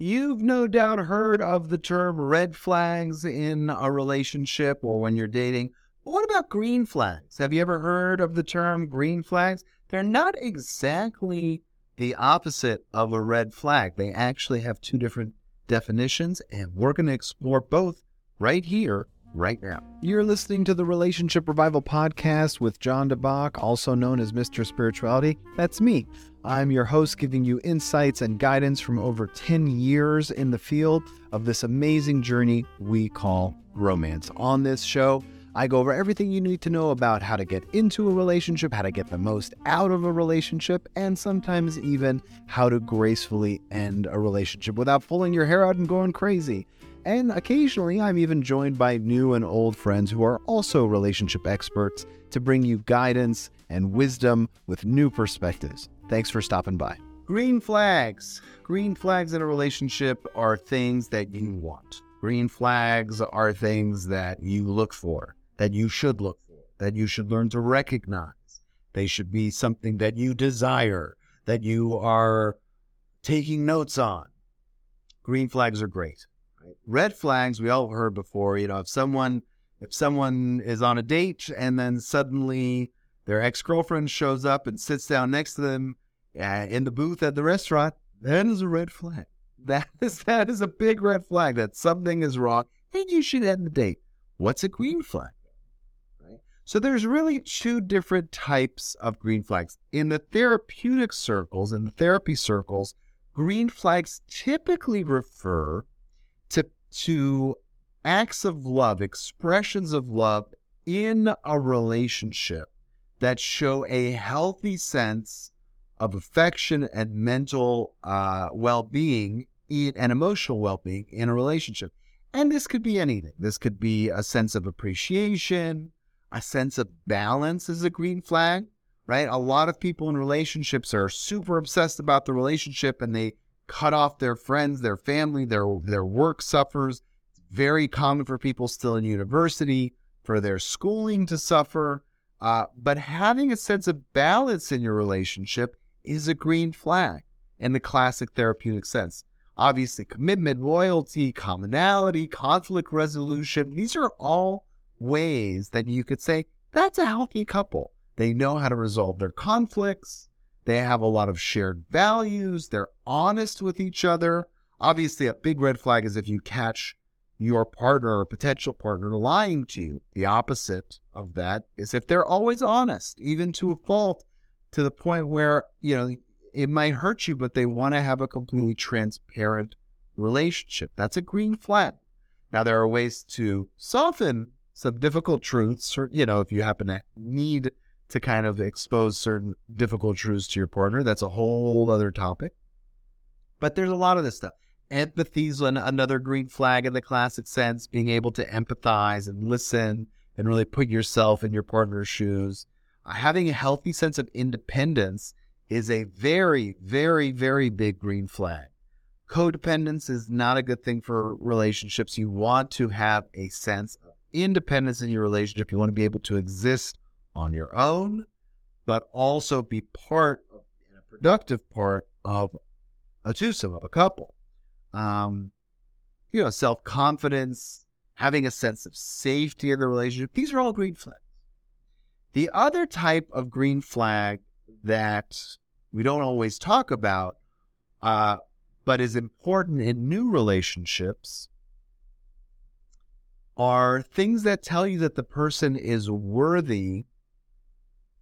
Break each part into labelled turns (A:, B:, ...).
A: You've no doubt heard of the term red flags in a relationship or when you're dating. But what about green flags? Have you ever heard of the term green flags? They're not exactly the opposite of a red flag. They actually have two different definitions, and we're going to explore both right here right now. You're listening to the Relationship Revival Podcast with Jon DeBach, also known as Mr. Spirituality. That's me. I'm your host, giving you insights and guidance from over 10 years in the field of this amazing journey we call romance. On this show, I go over everything you need to know about how to get into a relationship, how to get the most out of a relationship, and sometimes even how to gracefully end a relationship without pulling your hair out and going crazy. And occasionally, I'm even joined by new and old friends who are also relationship experts to bring you guidance and wisdom with new perspectives. Thanks for stopping by. Green flags. Green flags in a relationship are things that you want. Green flags are things that you look for, that you should look for, that you should learn to recognize. They should be something that you desire, that you are taking notes on. Green flags are great. Red flags we all heard before. You know, if someone if someone is on a date and then suddenly their ex girlfriend shows up and sits down next to them in the booth at the restaurant, that is a red flag. That is that is a big red flag that something is wrong and you should end the date. What's a green flag? Right? So there's really two different types of green flags. In the therapeutic circles, in the therapy circles, green flags typically refer to to acts of love, expressions of love in a relationship that show a healthy sense of affection and mental uh, well being and emotional well being in a relationship. And this could be anything. This could be a sense of appreciation, a sense of balance is a green flag, right? A lot of people in relationships are super obsessed about the relationship and they cut off their friends, their family, their their work suffers. It's very common for people still in university for their schooling to suffer. Uh, but having a sense of balance in your relationship is a green flag in the classic therapeutic sense. Obviously, commitment, loyalty, commonality, conflict resolution, these are all ways that you could say that's a healthy couple. They know how to resolve their conflicts. They have a lot of shared values. They're honest with each other. Obviously, a big red flag is if you catch your partner or potential partner lying to you. The opposite of that is if they're always honest, even to a fault, to the point where, you know, it might hurt you, but they want to have a completely transparent relationship. That's a green flag. Now, there are ways to soften some difficult truths, or, you know, if you happen to need to kind of expose certain difficult truths to your partner, that's a whole other topic. But there's a lot of this stuff. Empathy is another green flag in the classic sense, being able to empathize and listen and really put yourself in your partner's shoes. Having a healthy sense of independence is a very, very, very big green flag. Codependence is not a good thing for relationships. You want to have a sense of independence in your relationship. You want to be able to exist on your own, but also be part of a productive part of a twosome, of a couple um, you know, self confidence, having a sense of safety in the relationship. These are all green flags. The other type of green flag that we don't always talk about, uh, but is important in new relationships, are things that tell you that the person is worthy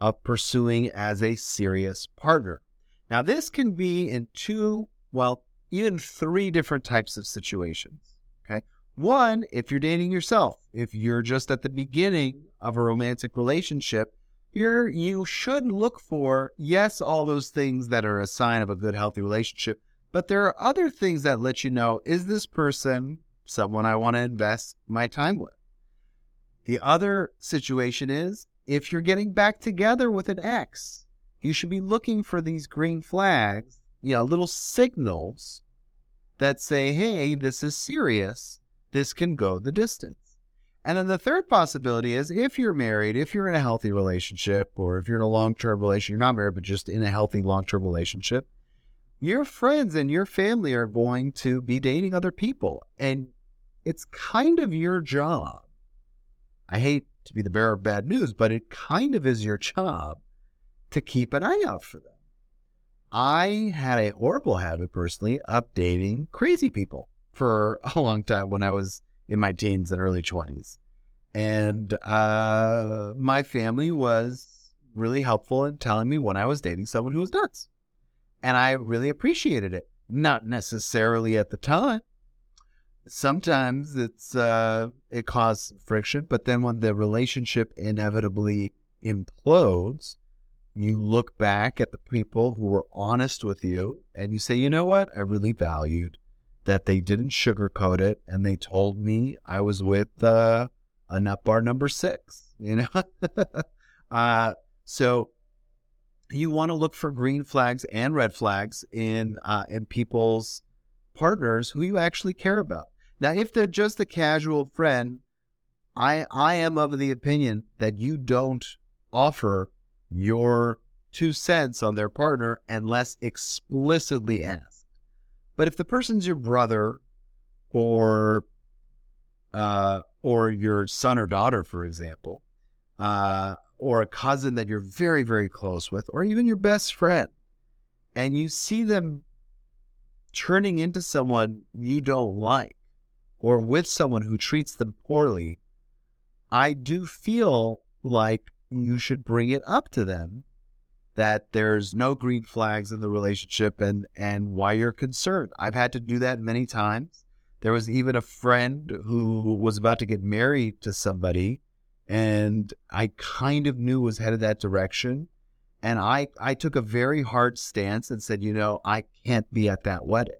A: of pursuing as a serious partner. Now, this can be in two, well, even three different types of situations. Okay. One, if you're dating yourself, if you're just at the beginning of a romantic relationship, you're, you should look for, yes, all those things that are a sign of a good, healthy relationship. But there are other things that let you know, is this person someone I want to invest my time with? The other situation is if you're getting back together with an ex, you should be looking for these green flags you know, little signals that say, hey, this is serious. This can go the distance. And then the third possibility is if you're married, if you're in a healthy relationship, or if you're in a long term relationship, you're not married, but just in a healthy long term relationship, your friends and your family are going to be dating other people. And it's kind of your job. I hate to be the bearer of bad news, but it kind of is your job to keep an eye out for them. I had a horrible habit personally of dating crazy people for a long time when I was in my teens and early 20s. And uh, my family was really helpful in telling me when I was dating someone who was nuts. And I really appreciated it. Not necessarily at the time. Sometimes it's uh, it causes friction, but then when the relationship inevitably implodes, you look back at the people who were honest with you and you say, you know what? I really valued that they didn't sugarcoat it and they told me I was with uh, a nut bar number six, you know? uh, so you want to look for green flags and red flags in uh, in people's partners who you actually care about. Now, if they're just a casual friend, I I am of the opinion that you don't offer your two cents on their partner unless explicitly asked. But if the person's your brother or uh, or your son or daughter, for example, uh, or a cousin that you're very, very close with, or even your best friend, and you see them turning into someone you don't like or with someone who treats them poorly, I do feel like you should bring it up to them that there's no green flags in the relationship and and why you're concerned. I've had to do that many times. There was even a friend who was about to get married to somebody and I kind of knew was headed that direction. And I, I took a very hard stance and said, you know, I can't be at that wedding.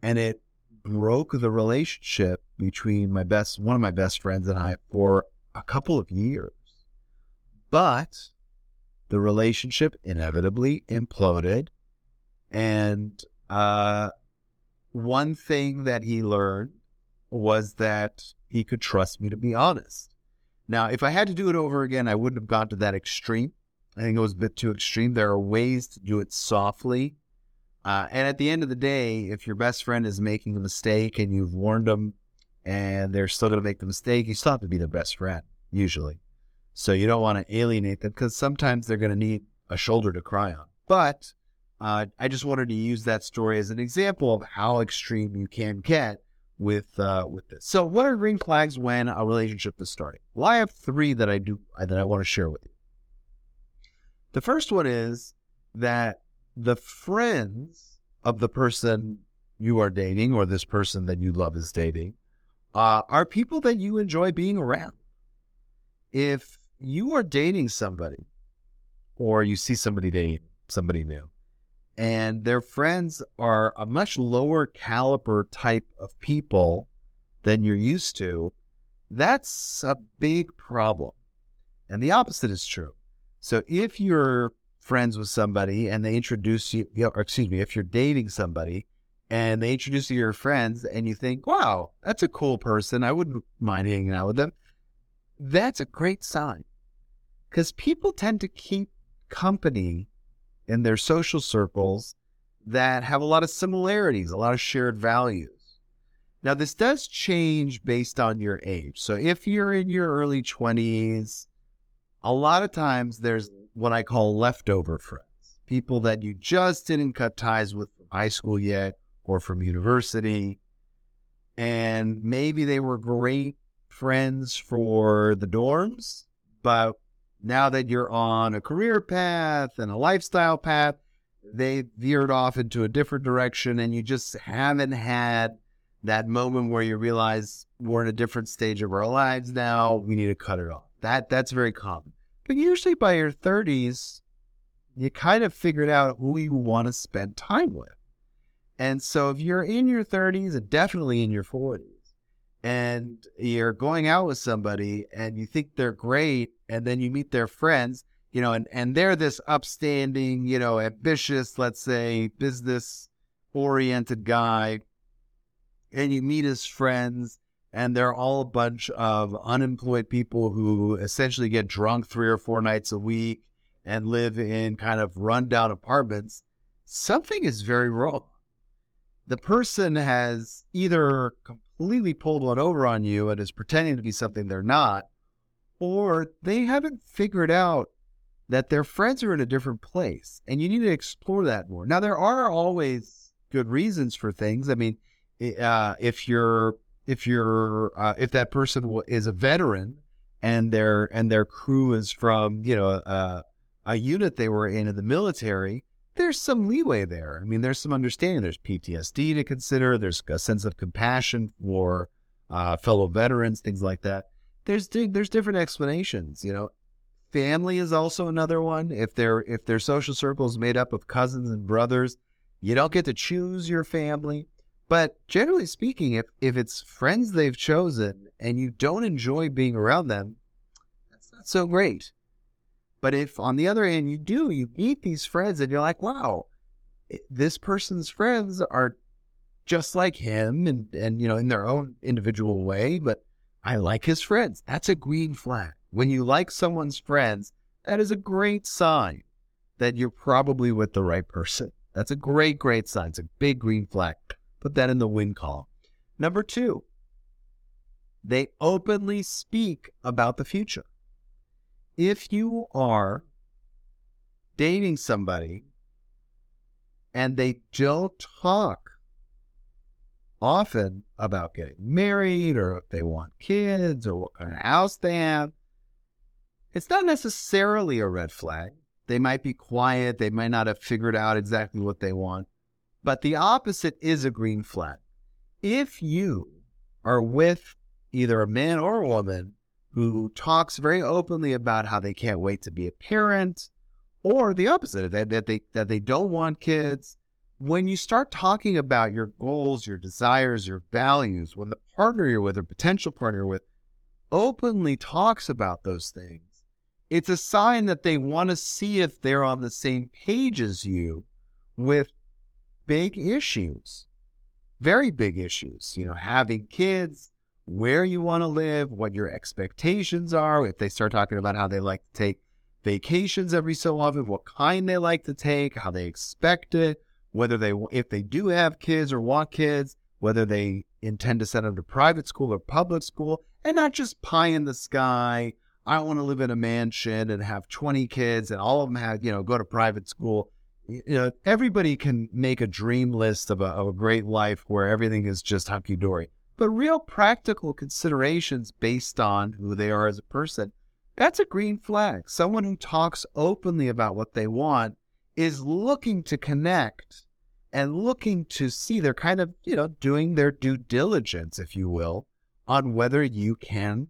A: And it broke the relationship between my best, one of my best friends and I for a couple of years. But the relationship inevitably imploded. And uh, one thing that he learned was that he could trust me to be honest. Now, if I had to do it over again, I wouldn't have gone to that extreme. I think it was a bit too extreme. There are ways to do it softly. Uh, and at the end of the day, if your best friend is making a mistake and you've warned them and they're still going to make the mistake, you still have to be their best friend, usually. So you don't want to alienate them because sometimes they're going to need a shoulder to cry on. But uh, I just wanted to use that story as an example of how extreme you can get with uh, with this. So, what are green flags when a relationship is starting? Well, I have three that I do that I want to share with you. The first one is that the friends of the person you are dating or this person that you love is dating uh, are people that you enjoy being around. If you are dating somebody or you see somebody dating somebody new and their friends are a much lower caliber type of people than you're used to, that's a big problem. And the opposite is true. So if you're friends with somebody and they introduce you, or excuse me, if you're dating somebody and they introduce you to your friends and you think, wow, that's a cool person, I wouldn't mind hanging out with them, that's a great sign. Because people tend to keep company in their social circles that have a lot of similarities, a lot of shared values. Now, this does change based on your age. So, if you're in your early 20s, a lot of times there's what I call leftover friends people that you just didn't cut ties with from high school yet or from university. And maybe they were great friends for the dorms, but now that you're on a career path and a lifestyle path, they veered off into a different direction and you just haven't had that moment where you realize we're in a different stage of our lives now, we need to cut it off. That that's very common. But usually by your 30s, you kind of figured out who you want to spend time with. And so if you're in your 30s and definitely in your 40s, and you're going out with somebody and you think they're great and then you meet their friends you know and, and they're this upstanding you know ambitious let's say business oriented guy and you meet his friends and they're all a bunch of unemployed people who essentially get drunk three or four nights a week and live in kind of rundown apartments something is very wrong. The person has either completely pulled one over on you and is pretending to be something they're not, or they haven't figured out that their friends are in a different place and you need to explore that more. Now, there are always good reasons for things. I mean, uh, if you're, if you're, uh, if that person is a veteran and their, and their crew is from, you know, uh, a unit they were in in the military, there's some leeway there. I mean, there's some understanding. There's PTSD to consider. There's a sense of compassion for uh, fellow veterans, things like that. There's there's different explanations. You know, family is also another one. If their if their social circle is made up of cousins and brothers, you don't get to choose your family. But generally speaking, if if it's friends they've chosen and you don't enjoy being around them, that's not so great. But if on the other hand you do, you meet these friends and you're like, wow, this person's friends are just like him and, and you know, in their own individual way, but I like his friends. That's a green flag. When you like someone's friends, that is a great sign that you're probably with the right person. That's a great, great sign. It's a big green flag. Put that in the win column. Number two, they openly speak about the future if you are dating somebody and they don't talk often about getting married or if they want kids or what kind of house they have, it's not necessarily a red flag. They might be quiet, they might not have figured out exactly what they want, but the opposite is a green flag. If you are with either a man or a woman who talks very openly about how they can't wait to be a parent, or the opposite that, that they that they don't want kids. When you start talking about your goals, your desires, your values, when the partner you're with or potential partner you're with openly talks about those things, it's a sign that they want to see if they're on the same page as you with big issues, very big issues. You know, having kids, where you want to live, what your expectations are. If they start talking about how they like to take vacations every so often, what kind they like to take, how they expect it, whether they, if they do have kids or want kids, whether they intend to send them to private school or public school, and not just pie in the sky. I want to live in a mansion and have 20 kids and all of them have, you know, go to private school. You know, everybody can make a dream list of a, of a great life where everything is just hunky dory but real practical considerations based on who they are as a person. That's a green flag. Someone who talks openly about what they want is looking to connect and looking to see they're kind of, you know, doing their due diligence, if you will, on whether you can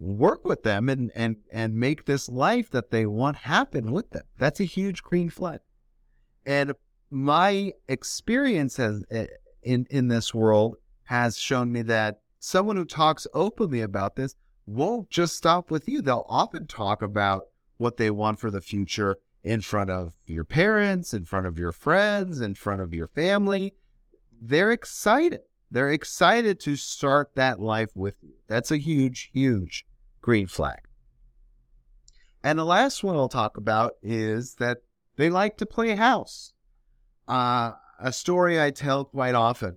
A: work with them and and and make this life that they want happen with them. That's a huge green flag. And my experience eh, in in this world has shown me that someone who talks openly about this won't just stop with you. They'll often talk about what they want for the future in front of your parents, in front of your friends, in front of your family. They're excited. They're excited to start that life with you. That's a huge, huge green flag. And the last one I'll talk about is that they like to play house. Uh, a story I tell quite often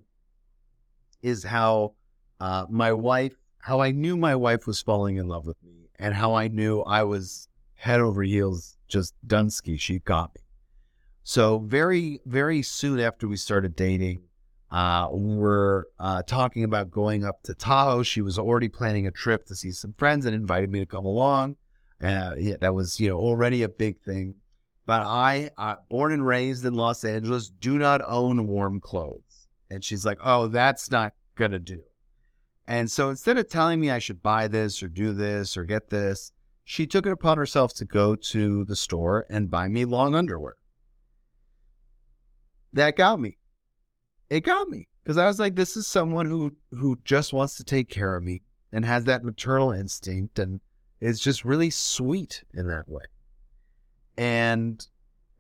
A: is how uh, my wife, how I knew my wife was falling in love with me, and how I knew I was head over heels, just Dunsky. She got me. So very, very soon after we started dating, uh, we were uh, talking about going up to Tahoe. She was already planning a trip to see some friends and invited me to come along. Uh, yeah, that was you know already a big thing. But I, born and raised in Los Angeles, do not own warm clothes. And she's like, oh, that's not going to do. And so instead of telling me I should buy this or do this or get this, she took it upon herself to go to the store and buy me long underwear. That got me. It got me because I was like, this is someone who who just wants to take care of me and has that maternal instinct and is just really sweet in that way. And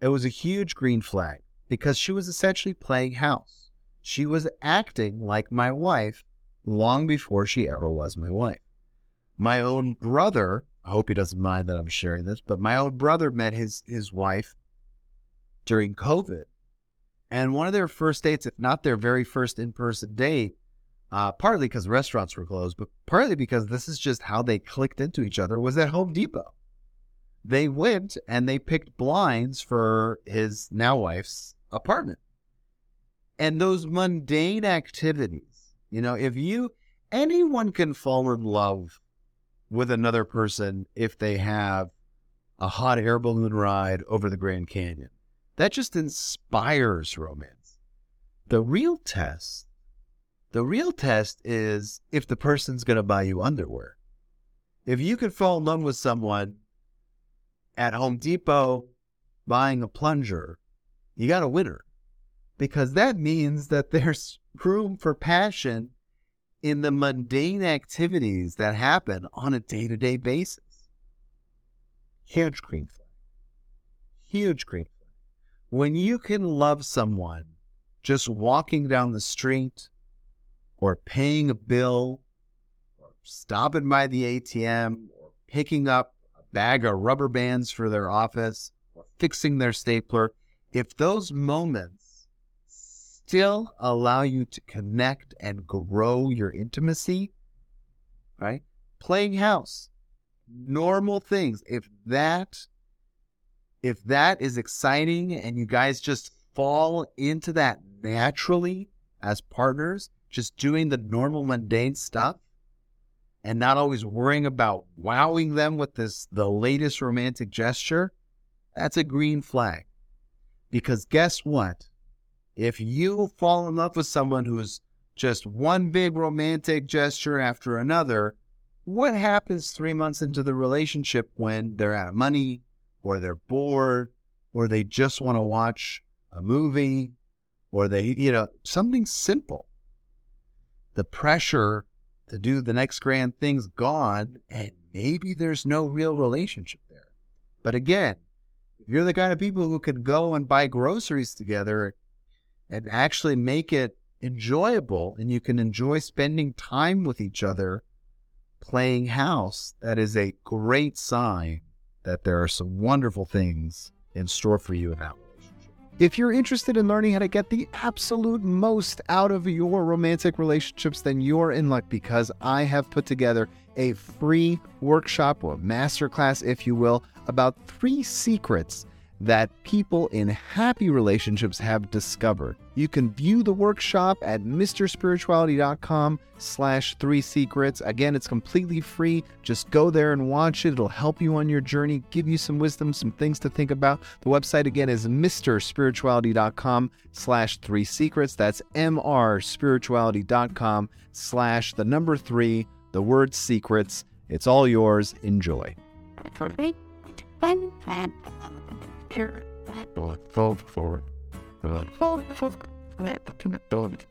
A: it was a huge green flag because she was essentially playing house. She was acting like my wife long before she ever was my wife. My own brother, I hope he doesn't mind that I'm sharing this, but my own brother met his, his wife during COVID And one of their first dates, if not their very first in person date, uh, partly because restaurants were closed, but partly because this is just how they clicked into each other, was at Home Depot. They went and they picked blinds for his now wife's apartment. And those mundane activities, you know, if you, anyone can fall in love with another person if they have a hot air balloon ride over the Grand Canyon. That just inspires romance. The real test, the real test is if the person's going to buy you underwear. If you could fall in love with someone at Home Depot buying a plunger, you got a winner because that means that there's room for passion in the mundane activities that happen on a day to day basis. Huge green flag. Huge green flag. When you can love someone just walking down the street or paying a bill or stopping by the ATM or picking up a bag of rubber bands for their office or fixing their stapler, if those moments still allow you to connect and grow your intimacy, right? Playing house, normal things. If that if that is exciting and you guys just fall into that naturally as partners, just doing the normal mundane stuff and not always worrying about wowing them with this the latest romantic gesture, that's a green flag. Because guess what? If you fall in love with someone who's just one big romantic gesture after another, what happens three months into the relationship when they're out of money or they're bored or they just want to watch a movie or they, you know, something simple? The pressure to do the next grand thing's gone and maybe there's no real relationship there. But again, if you're the kind of people who can go and buy groceries together and actually make it enjoyable and you can enjoy spending time with each other playing house, that is a great sign that there are some wonderful things in store for you in that relationship.
B: If you're interested in learning how to get the absolute most out of your romantic relationships, then you're in luck because I have put together a free workshop or masterclass, if you will, about three secrets that people in happy relationships have discovered. You can view the workshop at mrspirituality.com slash three secrets. Again, it's completely free. Just go there and watch it. It'll help you on your journey, give you some wisdom, some things to think about. The website again is mrspirituality.com slash three secrets. That's mrspirituality.com slash the number three, the word secrets. It's all yours. Enjoy. Here. Forward, forward, forward. Forward, forward.